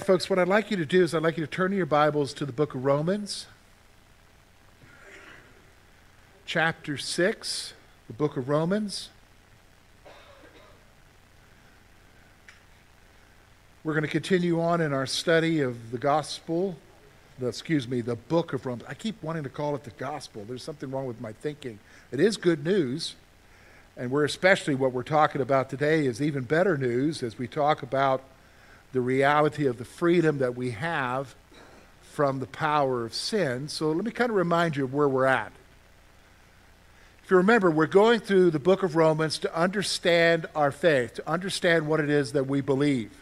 Right, folks, what I'd like you to do is I'd like you to turn your Bibles to the book of Romans, chapter 6, the book of Romans. We're going to continue on in our study of the gospel, the, excuse me, the book of Romans. I keep wanting to call it the gospel. There's something wrong with my thinking. It is good news, and we're especially what we're talking about today is even better news as we talk about the reality of the freedom that we have from the power of sin. So let me kind of remind you of where we're at. If you remember, we're going through the book of Romans to understand our faith, to understand what it is that we believe.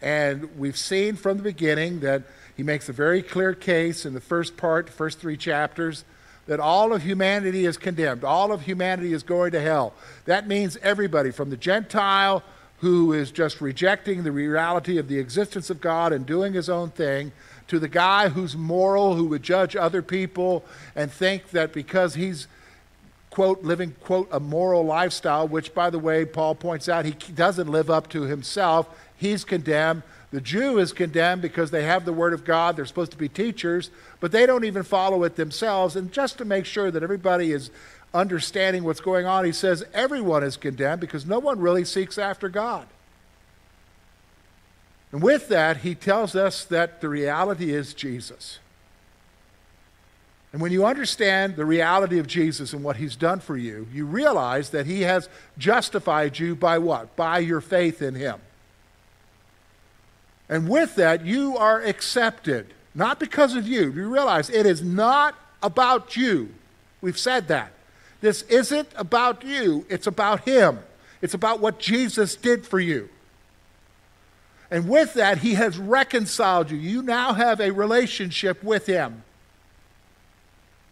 And we've seen from the beginning that he makes a very clear case in the first part, the first three chapters, that all of humanity is condemned. All of humanity is going to hell. That means everybody, from the Gentile who is just rejecting the reality of the existence of God and doing his own thing, to the guy who's moral, who would judge other people and think that because he's, quote, living, quote, a moral lifestyle, which, by the way, Paul points out he doesn't live up to himself, he's condemned. The Jew is condemned because they have the Word of God. They're supposed to be teachers, but they don't even follow it themselves. And just to make sure that everybody is understanding what's going on, he says everyone is condemned because no one really seeks after God. And with that, he tells us that the reality is Jesus. And when you understand the reality of Jesus and what he's done for you, you realize that he has justified you by what? By your faith in him. And with that, you are accepted, not because of you. You realize it is not about you. We've said that. This isn't about you, it's about Him. It's about what Jesus did for you. And with that, He has reconciled you. You now have a relationship with Him.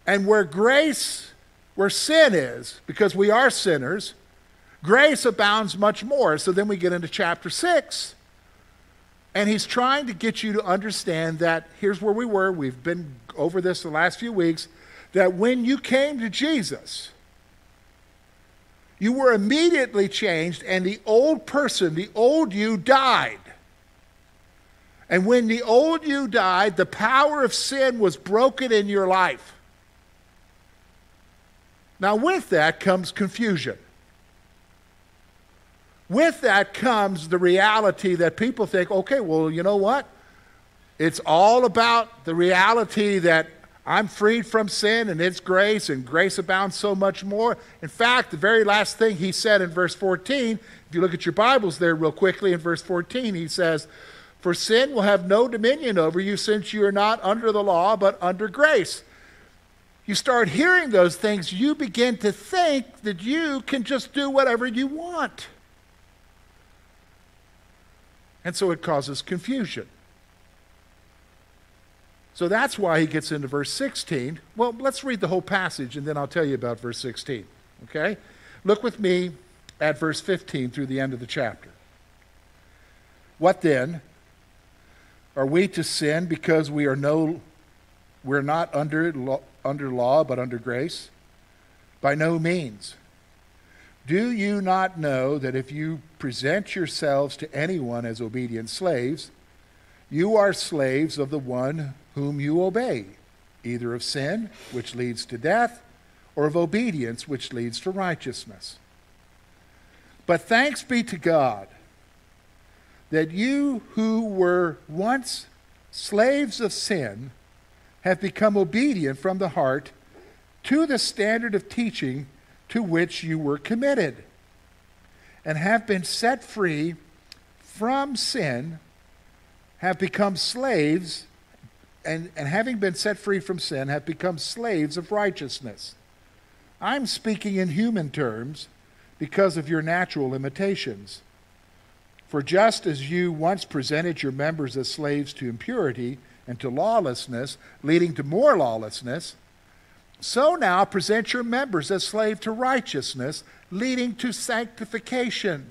And where grace, where sin is, because we are sinners, grace abounds much more. So then we get into chapter 6. And he's trying to get you to understand that here's where we were. We've been over this the last few weeks. That when you came to Jesus, you were immediately changed, and the old person, the old you, died. And when the old you died, the power of sin was broken in your life. Now, with that comes confusion. With that comes the reality that people think, okay, well, you know what? It's all about the reality that I'm freed from sin and it's grace, and grace abounds so much more. In fact, the very last thing he said in verse 14, if you look at your Bibles there real quickly, in verse 14, he says, For sin will have no dominion over you since you are not under the law, but under grace. You start hearing those things, you begin to think that you can just do whatever you want. And so it causes confusion. So that's why he gets into verse 16. Well, let's read the whole passage and then I'll tell you about verse 16. Okay? Look with me at verse 15 through the end of the chapter. What then? Are we to sin because we are no we're not under law, under law but under grace? By no means. Do you not know that if you present yourselves to anyone as obedient slaves, you are slaves of the one whom you obey, either of sin, which leads to death, or of obedience, which leads to righteousness. But thanks be to God that you who were once slaves of sin have become obedient from the heart to the standard of teaching to which you were committed, and have been set free from sin, have become slaves and, and having been set free from sin, have become slaves of righteousness. I'm speaking in human terms because of your natural limitations. For just as you once presented your members as slaves to impurity and to lawlessness, leading to more lawlessness, so now present your members as slaves to righteousness, leading to sanctification.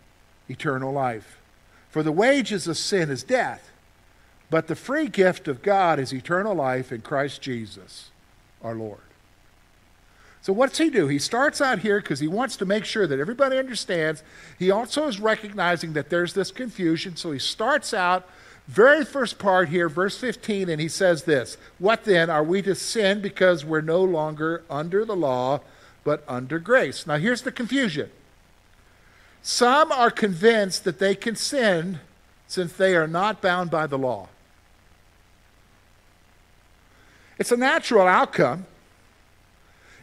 eternal life. For the wages of sin is death, but the free gift of God is eternal life in Christ Jesus, our Lord. So, what's he do? He starts out here because he wants to make sure that everybody understands. He also is recognizing that there's this confusion. So, he starts out, very first part here, verse 15, and he says this What then? Are we to sin because we're no longer under the law, but under grace? Now, here's the confusion. Some are convinced that they can sin since they are not bound by the law. It's a natural outcome.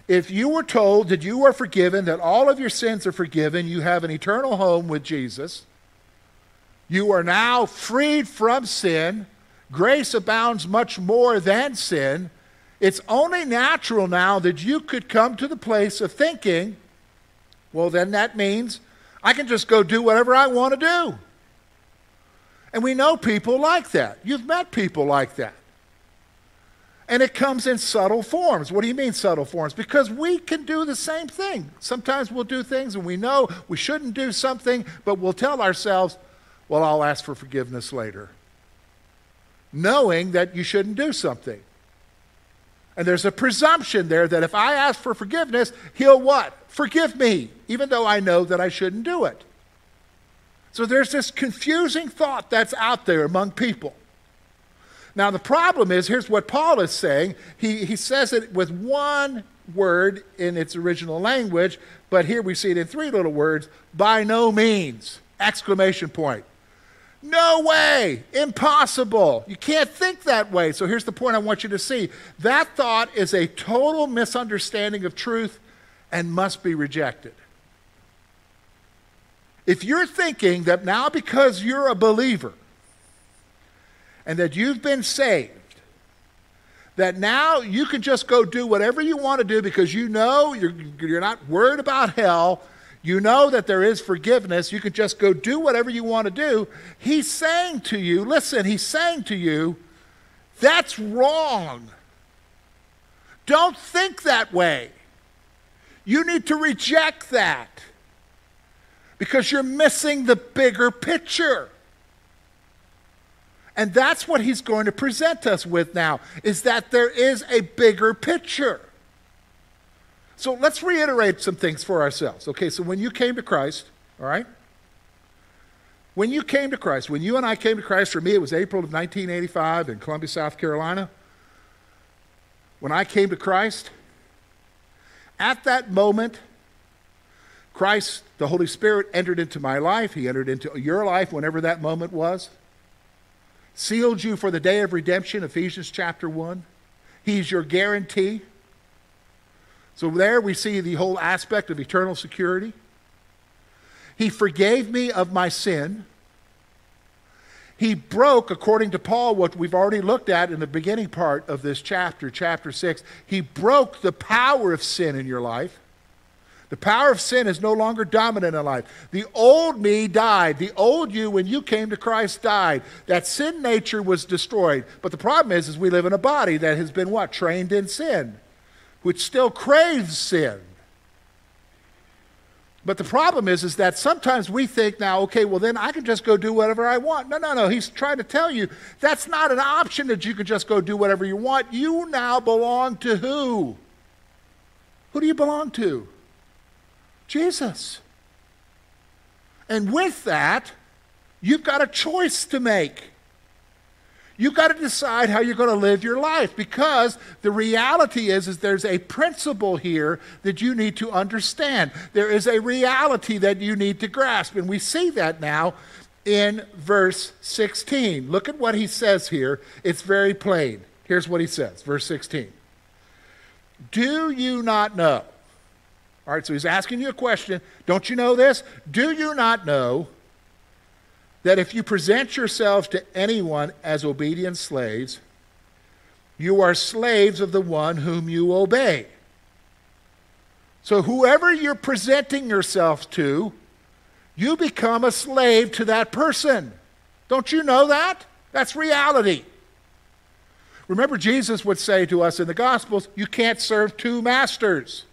If you were told that you are forgiven, that all of your sins are forgiven, you have an eternal home with Jesus, you are now freed from sin, grace abounds much more than sin, it's only natural now that you could come to the place of thinking, well, then that means I can just go do whatever I want to do. And we know people like that. You've met people like that. And it comes in subtle forms. What do you mean, subtle forms? Because we can do the same thing. Sometimes we'll do things and we know we shouldn't do something, but we'll tell ourselves, well, I'll ask for forgiveness later. Knowing that you shouldn't do something. And there's a presumption there that if I ask for forgiveness, he'll what? Forgive me, even though I know that I shouldn't do it. So there's this confusing thought that's out there among people. Now, the problem is here's what Paul is saying. He, he says it with one word in its original language, but here we see it in three little words by no means! Exclamation point. No way! Impossible! You can't think that way. So here's the point I want you to see that thought is a total misunderstanding of truth and must be rejected. If you're thinking that now because you're a believer, and that you've been saved, that now you can just go do whatever you want to do because you know you're, you're not worried about hell. You know that there is forgiveness. You can just go do whatever you want to do. He's saying to you, listen, he's saying to you, that's wrong. Don't think that way. You need to reject that because you're missing the bigger picture. And that's what he's going to present us with now, is that there is a bigger picture. So let's reiterate some things for ourselves. Okay, so when you came to Christ, all right? When you came to Christ, when you and I came to Christ, for me it was April of 1985 in Columbia, South Carolina. When I came to Christ, at that moment, Christ, the Holy Spirit, entered into my life. He entered into your life whenever that moment was sealed you for the day of redemption, Ephesians chapter 1. He's your guarantee. So there we see the whole aspect of eternal security. He forgave me of my sin. He broke, according to Paul, what we've already looked at in the beginning part of this chapter, chapter 6. He broke the power of sin in your life. The power of sin is no longer dominant in life. The old me died. The old you, when you came to Christ, died. That sin nature was destroyed. But the problem is, is we live in a body that has been what? Trained in sin, which still craves sin. But the problem is, is that sometimes we think now, okay, well then I can just go do whatever I want. No, no, no. He's trying to tell you that's not an option that you can just go do whatever you want. You now belong to who? Who do you belong to? Jesus. And with that, you've got a choice to make. You've got to decide how you're going to live your life because the reality is, is there's a principle here that you need to understand. There is a reality that you need to grasp. And we see that now in verse 16. Look at what he says here. It's very plain. Here's what he says, verse 16. Do you not know? All right, so he's asking you a question. Don't you know this? Do you not know that if you present yourselves to anyone as obedient slaves, you are slaves of the one whom you obey? So, whoever you're presenting yourself to, you become a slave to that person. Don't you know that? That's reality. Remember, Jesus would say to us in the Gospels, you can't serve two masters.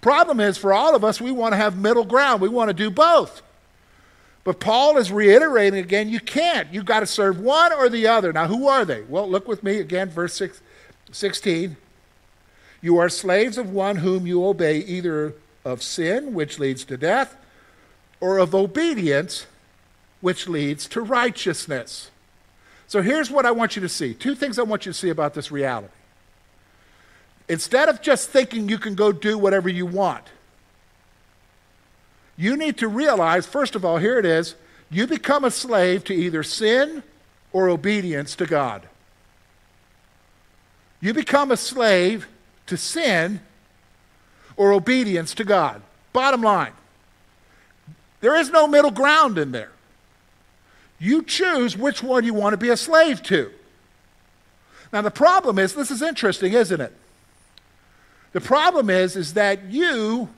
Problem is, for all of us, we want to have middle ground. We want to do both. But Paul is reiterating again, you can't. You've got to serve one or the other. Now, who are they? Well, look with me again, verse six, 16. You are slaves of one whom you obey, either of sin, which leads to death, or of obedience, which leads to righteousness. So here's what I want you to see two things I want you to see about this reality. Instead of just thinking you can go do whatever you want, you need to realize, first of all, here it is you become a slave to either sin or obedience to God. You become a slave to sin or obedience to God. Bottom line, there is no middle ground in there. You choose which one you want to be a slave to. Now the problem is this is interesting, isn't it? The problem is is that you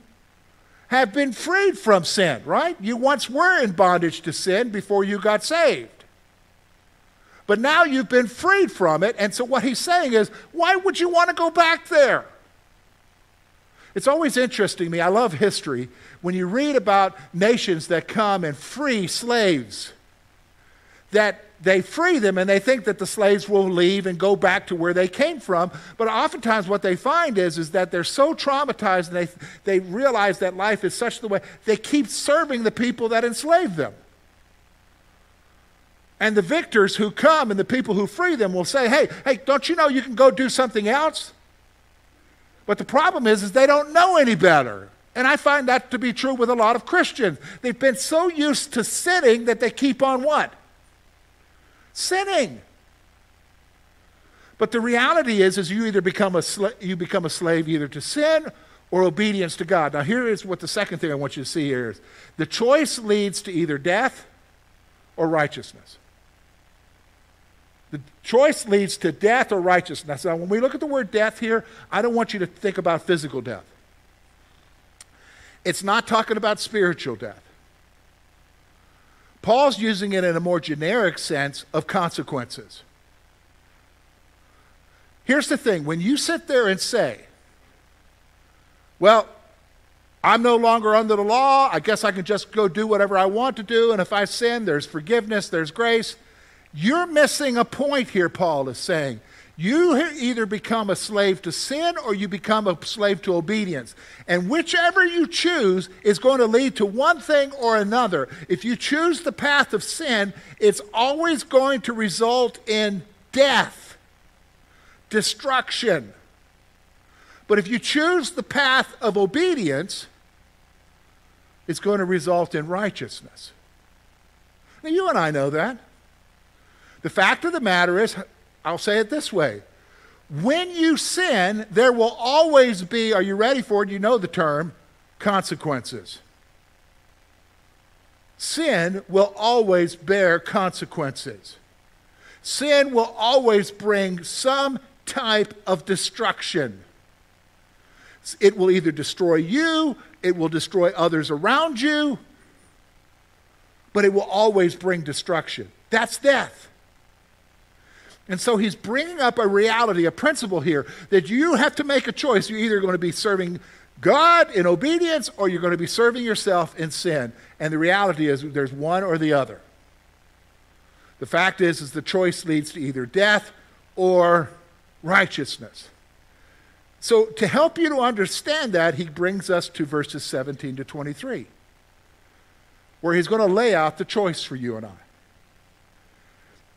have been freed from sin, right? You once were in bondage to sin before you got saved. But now you've been freed from it, and so what he's saying is, why would you want to go back there? It's always interesting to me. I love history. When you read about nations that come and free slaves, that they free them and they think that the slaves will leave and go back to where they came from. But oftentimes, what they find is, is that they're so traumatized and they, they realize that life is such the way they keep serving the people that enslave them. And the victors who come and the people who free them will say, hey, hey, don't you know you can go do something else? But the problem is, is they don't know any better. And I find that to be true with a lot of Christians. They've been so used to sitting that they keep on what? Sinning. But the reality is, is you either become a sla- you become a slave either to sin or obedience to God. Now, here is what the second thing I want you to see here is: the choice leads to either death or righteousness. The choice leads to death or righteousness. Now, when we look at the word death here, I don't want you to think about physical death. It's not talking about spiritual death. Paul's using it in a more generic sense of consequences. Here's the thing when you sit there and say, well, I'm no longer under the law. I guess I can just go do whatever I want to do. And if I sin, there's forgiveness, there's grace. You're missing a point here, Paul is saying. You either become a slave to sin or you become a slave to obedience. And whichever you choose is going to lead to one thing or another. If you choose the path of sin, it's always going to result in death, destruction. But if you choose the path of obedience, it's going to result in righteousness. Now, you and I know that. The fact of the matter is, I'll say it this way. When you sin, there will always be, are you ready for it? You know the term, consequences. Sin will always bear consequences. Sin will always bring some type of destruction. It will either destroy you, it will destroy others around you, but it will always bring destruction. That's death. And so he's bringing up a reality, a principle here that you have to make a choice. You're either going to be serving God in obedience or you're going to be serving yourself in sin. And the reality is there's one or the other. The fact is is the choice leads to either death or righteousness. So to help you to understand that, he brings us to verses 17 to 23 where he's going to lay out the choice for you and I.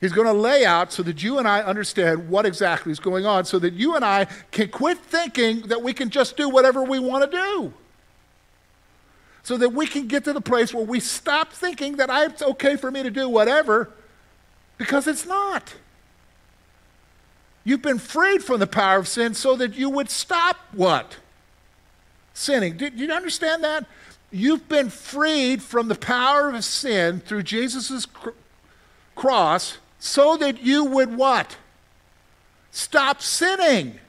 He's going to lay out so that you and I understand what exactly is going on, so that you and I can quit thinking that we can just do whatever we want to do. So that we can get to the place where we stop thinking that it's okay for me to do whatever, because it's not. You've been freed from the power of sin so that you would stop what? Sinning. Do, you understand that? You've been freed from the power of sin through Jesus' cr- cross so that you would what? Stop sinning.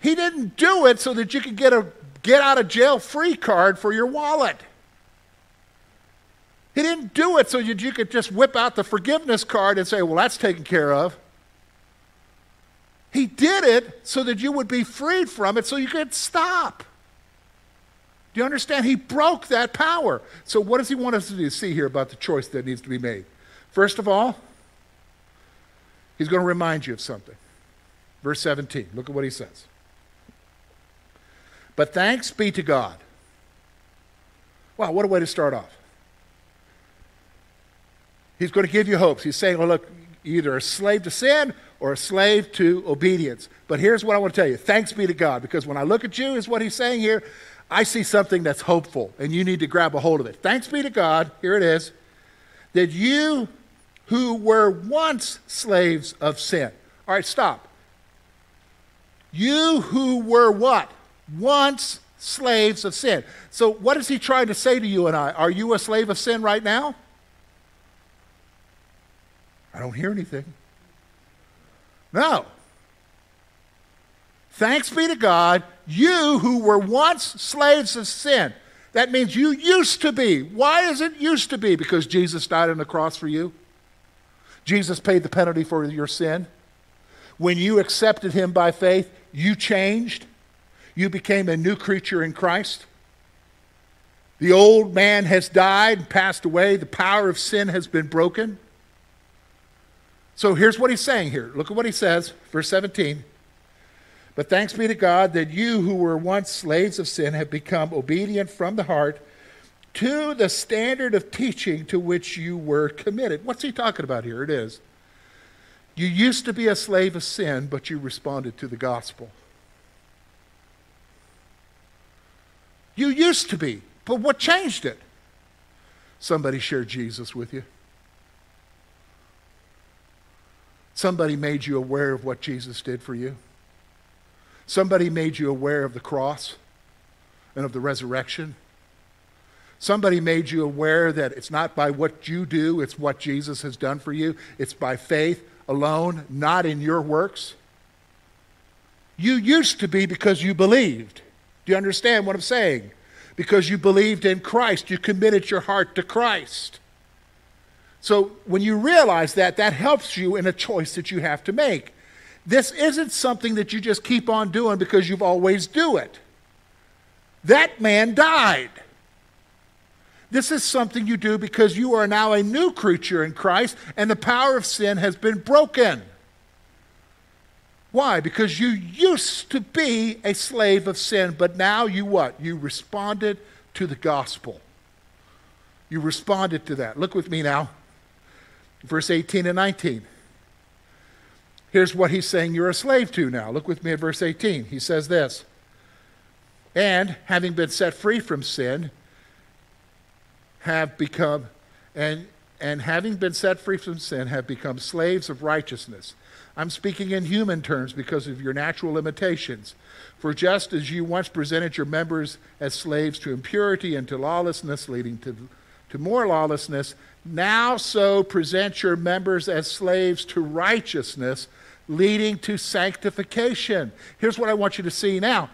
He didn't do it so that you could get a get out of jail free card for your wallet. He didn't do it so that you could just whip out the forgiveness card and say, well, that's taken care of. He did it so that you would be freed from it so you could stop. Do you understand? He broke that power. So, what does he want us to do? See here about the choice that needs to be made. First of all, he's going to remind you of something. Verse 17, look at what he says. But thanks be to God. Wow, what a way to start off. He's going to give you hopes. He's saying, well, look, either a slave to sin or a slave to obedience. But here's what I want to tell you thanks be to God, because when I look at you, is what he's saying here, I see something that's hopeful, and you need to grab a hold of it. Thanks be to God, here it is, that you who were once slaves of sin. All right, stop. You who were what? Once slaves of sin. So, what is he trying to say to you and I? Are you a slave of sin right now? I don't hear anything. No. Thanks be to God, you who were once slaves of sin. That means you used to be. Why is it used to be? Because Jesus died on the cross for you. Jesus paid the penalty for your sin. When you accepted him by faith, you changed. You became a new creature in Christ. The old man has died, passed away. The power of sin has been broken. So here's what he's saying here. Look at what he says, verse 17. But thanks be to God that you who were once slaves of sin have become obedient from the heart to the standard of teaching to which you were committed. What's he talking about here? It is. You used to be a slave of sin, but you responded to the gospel. You used to be, but what changed it? Somebody shared Jesus with you. Somebody made you aware of what Jesus did for you. Somebody made you aware of the cross and of the resurrection. Somebody made you aware that it's not by what you do, it's what Jesus has done for you. It's by faith alone, not in your works. You used to be because you believed. Do you understand what I'm saying? Because you believed in Christ, you committed your heart to Christ. So when you realize that, that helps you in a choice that you have to make. This isn't something that you just keep on doing because you've always do it. That man died. This is something you do because you are now a new creature in Christ and the power of sin has been broken. Why? Because you used to be a slave of sin, but now you what? You responded to the gospel. You responded to that. Look with me now verse 18 and 19. Here's what he's saying you're a slave to now. Look with me at verse 18. He says this And having been set free from sin, have become, and, and having been set free from sin, have become slaves of righteousness. I'm speaking in human terms because of your natural limitations. For just as you once presented your members as slaves to impurity and to lawlessness, leading to, to more lawlessness, now so present your members as slaves to righteousness, leading to sanctification. Here's what I want you to see now.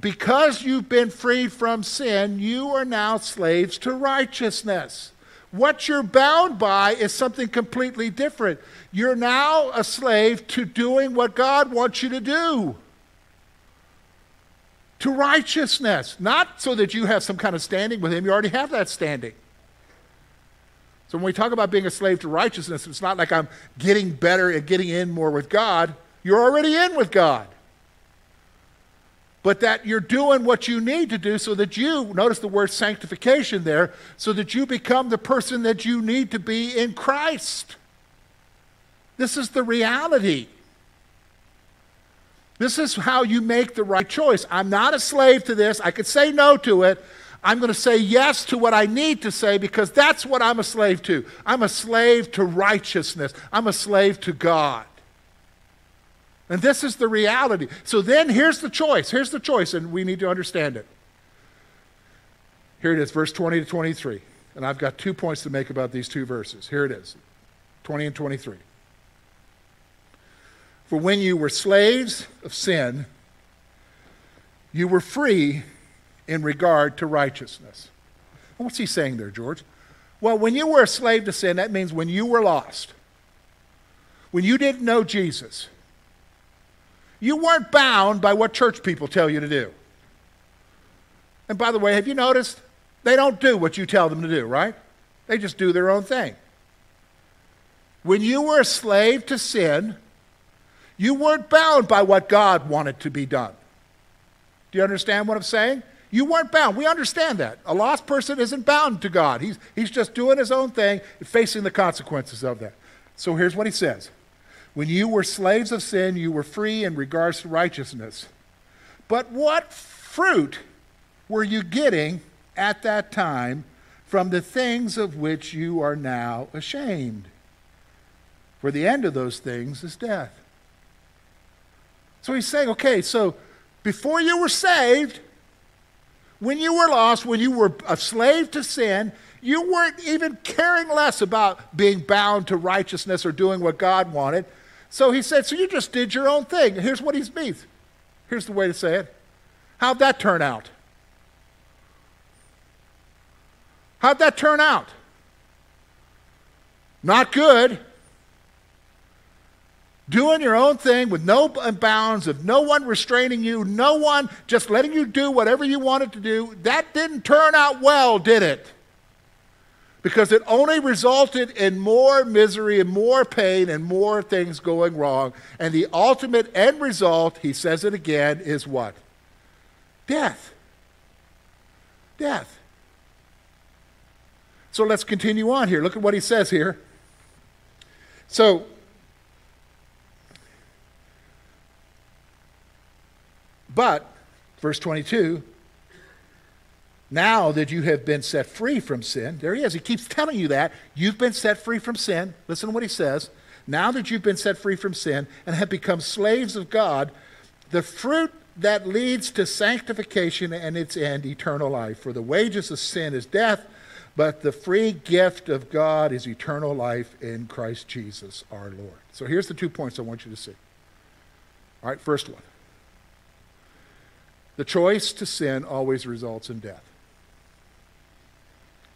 Because you've been freed from sin, you are now slaves to righteousness. What you're bound by is something completely different. You're now a slave to doing what God wants you to do. To righteousness. Not so that you have some kind of standing with Him, you already have that standing. So when we talk about being a slave to righteousness, it's not like I'm getting better at getting in more with God. You're already in with God. But that you're doing what you need to do so that you, notice the word sanctification there, so that you become the person that you need to be in Christ. This is the reality. This is how you make the right choice. I'm not a slave to this. I could say no to it, I'm going to say yes to what I need to say because that's what I'm a slave to. I'm a slave to righteousness, I'm a slave to God. And this is the reality. So then here's the choice. Here's the choice, and we need to understand it. Here it is, verse 20 to 23. And I've got two points to make about these two verses. Here it is 20 and 23. For when you were slaves of sin, you were free in regard to righteousness. What's he saying there, George? Well, when you were a slave to sin, that means when you were lost, when you didn't know Jesus, you weren't bound by what church people tell you to do. And by the way, have you noticed? They don't do what you tell them to do, right? They just do their own thing. When you were a slave to sin, you weren't bound by what God wanted to be done. Do you understand what I'm saying? You weren't bound. We understand that. A lost person isn't bound to God. He's, he's just doing his own thing, facing the consequences of that. So here's what he says When you were slaves of sin, you were free in regards to righteousness. But what fruit were you getting at that time from the things of which you are now ashamed? For the end of those things is death. So he's saying, okay, so before you were saved, when you were lost, when you were a slave to sin, you weren't even caring less about being bound to righteousness or doing what God wanted. So he said, so you just did your own thing. Here's what he means. Here's the way to say it. How'd that turn out? How'd that turn out? Not good doing your own thing with no bounds, of no one restraining you, no one just letting you do whatever you wanted to do, that didn't turn out well, did it? Because it only resulted in more misery and more pain and more things going wrong. And the ultimate end result, he says it again, is what? Death. Death. So let's continue on here. Look at what he says here. So, But, verse 22, now that you have been set free from sin, there he is. He keeps telling you that. You've been set free from sin. Listen to what he says. Now that you've been set free from sin and have become slaves of God, the fruit that leads to sanctification and its end, eternal life. For the wages of sin is death, but the free gift of God is eternal life in Christ Jesus our Lord. So here's the two points I want you to see. All right, first one. The choice to sin always results in death.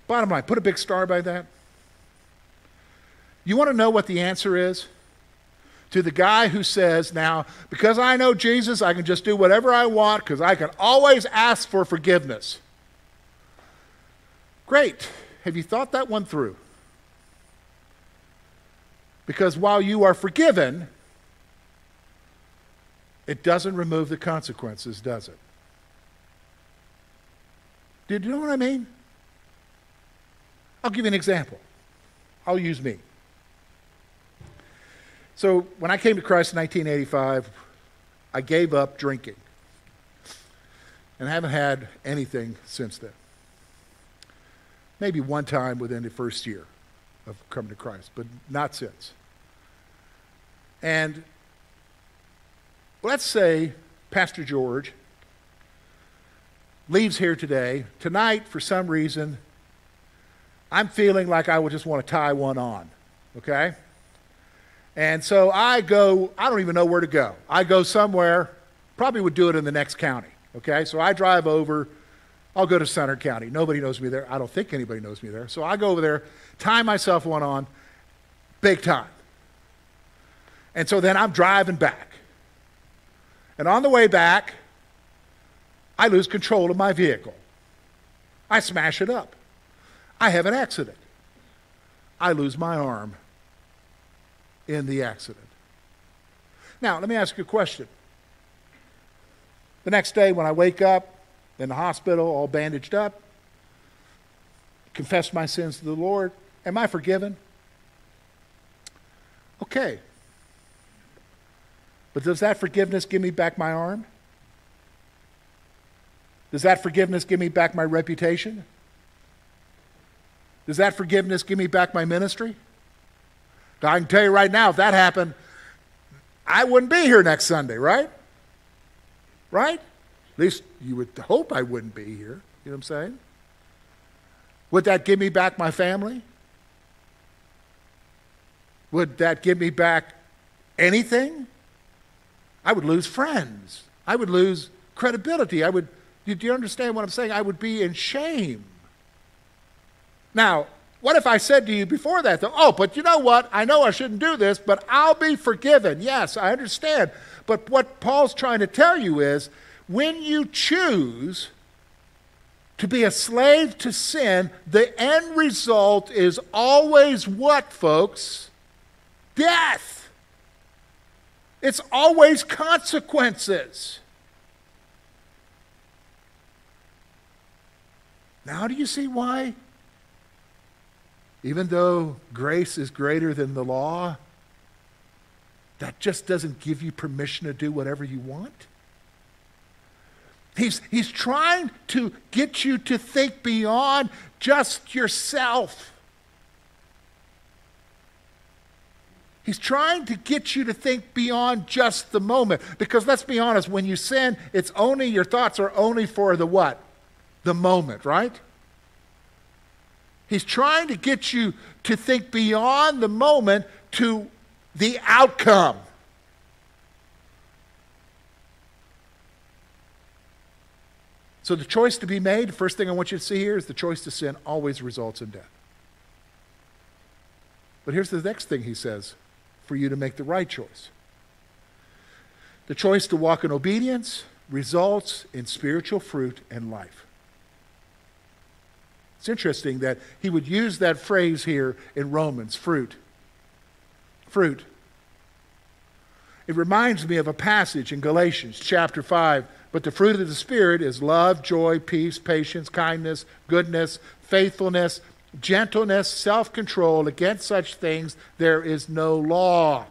Bottom line, put a big star by that. You want to know what the answer is? To the guy who says, now, because I know Jesus, I can just do whatever I want because I can always ask for forgiveness. Great. Have you thought that one through? Because while you are forgiven, it doesn't remove the consequences, does it? Did you know what I mean? I'll give you an example. I'll use me. So, when I came to Christ in 1985, I gave up drinking and I haven't had anything since then. Maybe one time within the first year of coming to Christ, but not since. And let's say Pastor George leaves here today. Tonight, for some reason, I'm feeling like I would just want to tie one on, okay? And so I go, I don't even know where to go. I go somewhere, probably would do it in the next county, okay? So I drive over, I'll go to Centre County. Nobody knows me there. I don't think anybody knows me there. So I go over there, tie myself one on, big time. And so then I'm driving back. And on the way back, I lose control of my vehicle. I smash it up. I have an accident. I lose my arm in the accident. Now, let me ask you a question. The next day, when I wake up in the hospital, all bandaged up, confess my sins to the Lord, am I forgiven? Okay. But does that forgiveness give me back my arm? Does that forgiveness give me back my reputation? Does that forgiveness give me back my ministry? I can tell you right now, if that happened, I wouldn't be here next Sunday, right? Right? At least you would hope I wouldn't be here. You know what I'm saying? Would that give me back my family? Would that give me back anything? I would lose friends. I would lose credibility. I would do you understand what I'm saying? I would be in shame. Now, What if I said to you before that, though, oh, but you know what? I know I shouldn't do this, but I'll be forgiven. Yes, I understand. But what Paul's trying to tell you is when you choose to be a slave to sin, the end result is always what, folks? Death. It's always consequences. Now, do you see why? Even though grace is greater than the law, that just doesn't give you permission to do whatever you want. He's, he's trying to get you to think beyond just yourself. He's trying to get you to think beyond just the moment. Because let's be honest, when you sin, it's only, your thoughts are only for the what? The moment, right? He's trying to get you to think beyond the moment to the outcome. So, the choice to be made, the first thing I want you to see here is the choice to sin always results in death. But here's the next thing he says for you to make the right choice. The choice to walk in obedience results in spiritual fruit and life. It's interesting that he would use that phrase here in Romans fruit. Fruit. It reminds me of a passage in Galatians chapter 5 but the fruit of the Spirit is love, joy, peace, patience, kindness, goodness, faithfulness, gentleness, self control. Against such things there is no law.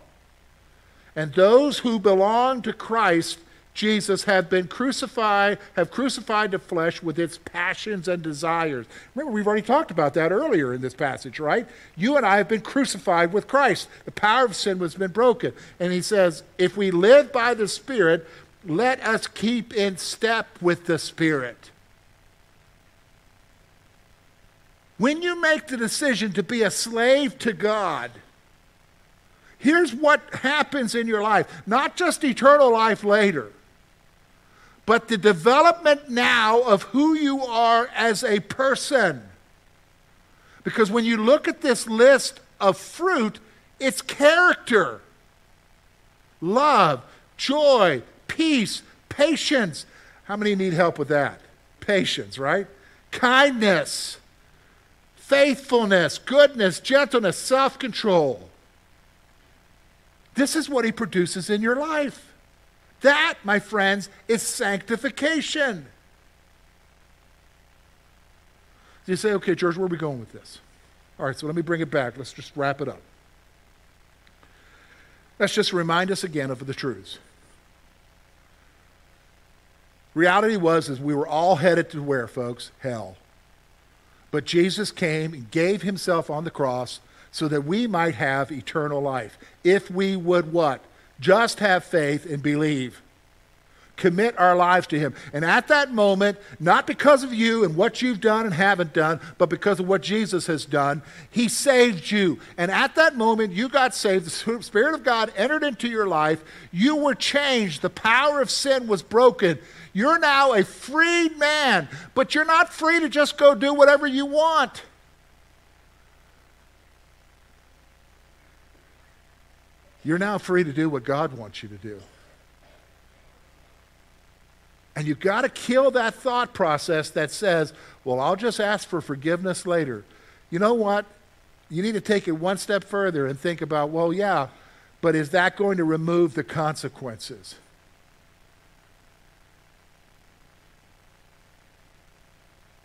And those who belong to Christ Jesus have been crucified, have crucified the flesh with its passions and desires. Remember, we've already talked about that earlier in this passage, right? You and I have been crucified with Christ. The power of sin has been broken. And he says, if we live by the Spirit, let us keep in step with the Spirit. When you make the decision to be a slave to God, here's what happens in your life not just eternal life later, but the development now of who you are as a person. Because when you look at this list of fruit, it's character, love, joy, peace, patience. How many need help with that? Patience, right? Kindness, faithfulness, goodness, gentleness, self control. This is what he produces in your life. That, my friends, is sanctification. You say, okay, George, where are we going with this? All right, so let me bring it back. Let's just wrap it up. Let's just remind us again of the truths. Reality was is we were all headed to where, folks? Hell. But Jesus came and gave himself on the cross so that we might have eternal life. If we would what? Just have faith and believe commit our lives to Him. And at that moment, not because of you and what you've done and haven't done, but because of what Jesus has done, He saved you. And at that moment, you got saved. The Spirit of God entered into your life. You were changed. The power of sin was broken. You're now a freed man, but you're not free to just go do whatever you want. You're now free to do what God wants you to do. And you've got to kill that thought process that says, well, I'll just ask for forgiveness later. You know what? You need to take it one step further and think about, well, yeah, but is that going to remove the consequences?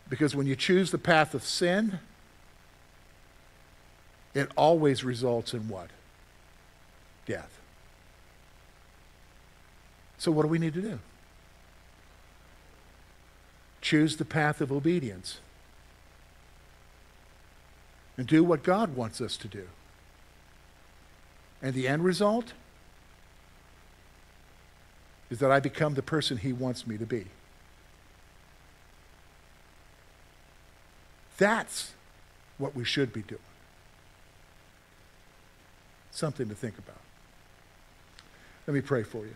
Because when you choose the path of sin, it always results in what? Death. So, what do we need to do? choose the path of obedience and do what God wants us to do. And the end result is that I become the person He wants me to be. That's what we should be doing. Something to think about. Let me pray for you.